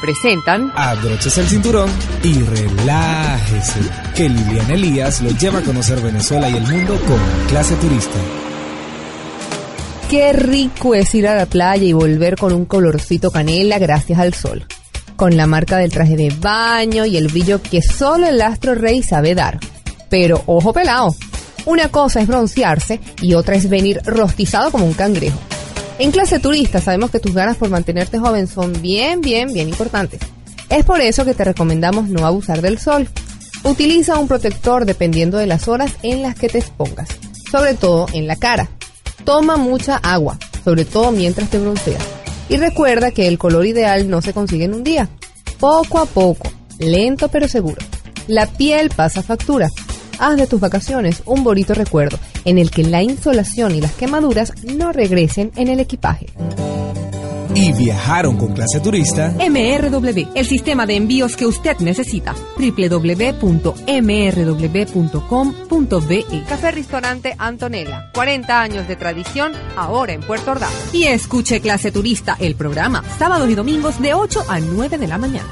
presentan Abróchese el cinturón y relájese, que Liliana Elías lo lleva a conocer Venezuela y el mundo con clase turista. Qué rico es ir a la playa y volver con un colorcito canela gracias al sol. Con la marca del traje de baño y el brillo que solo el astro rey sabe dar. Pero ojo pelado, una cosa es broncearse y otra es venir rostizado como un cangrejo. En clase turista sabemos que tus ganas por mantenerte joven son bien, bien, bien importantes. Es por eso que te recomendamos no abusar del sol. Utiliza un protector dependiendo de las horas en las que te expongas, sobre todo en la cara. Toma mucha agua, sobre todo mientras te bronceas. Y recuerda que el color ideal no se consigue en un día. Poco a poco, lento pero seguro. La piel pasa factura haz de tus vacaciones un bonito recuerdo en el que la insolación y las quemaduras no regresen en el equipaje. Y viajaron con clase turista. MRW, el sistema de envíos que usted necesita. www.mrw.com.be Café Restaurante Antonella. 40 años de tradición, ahora en Puerto Ordaz. Y escuche clase turista, el programa, sábados y domingos de 8 a 9 de la mañana.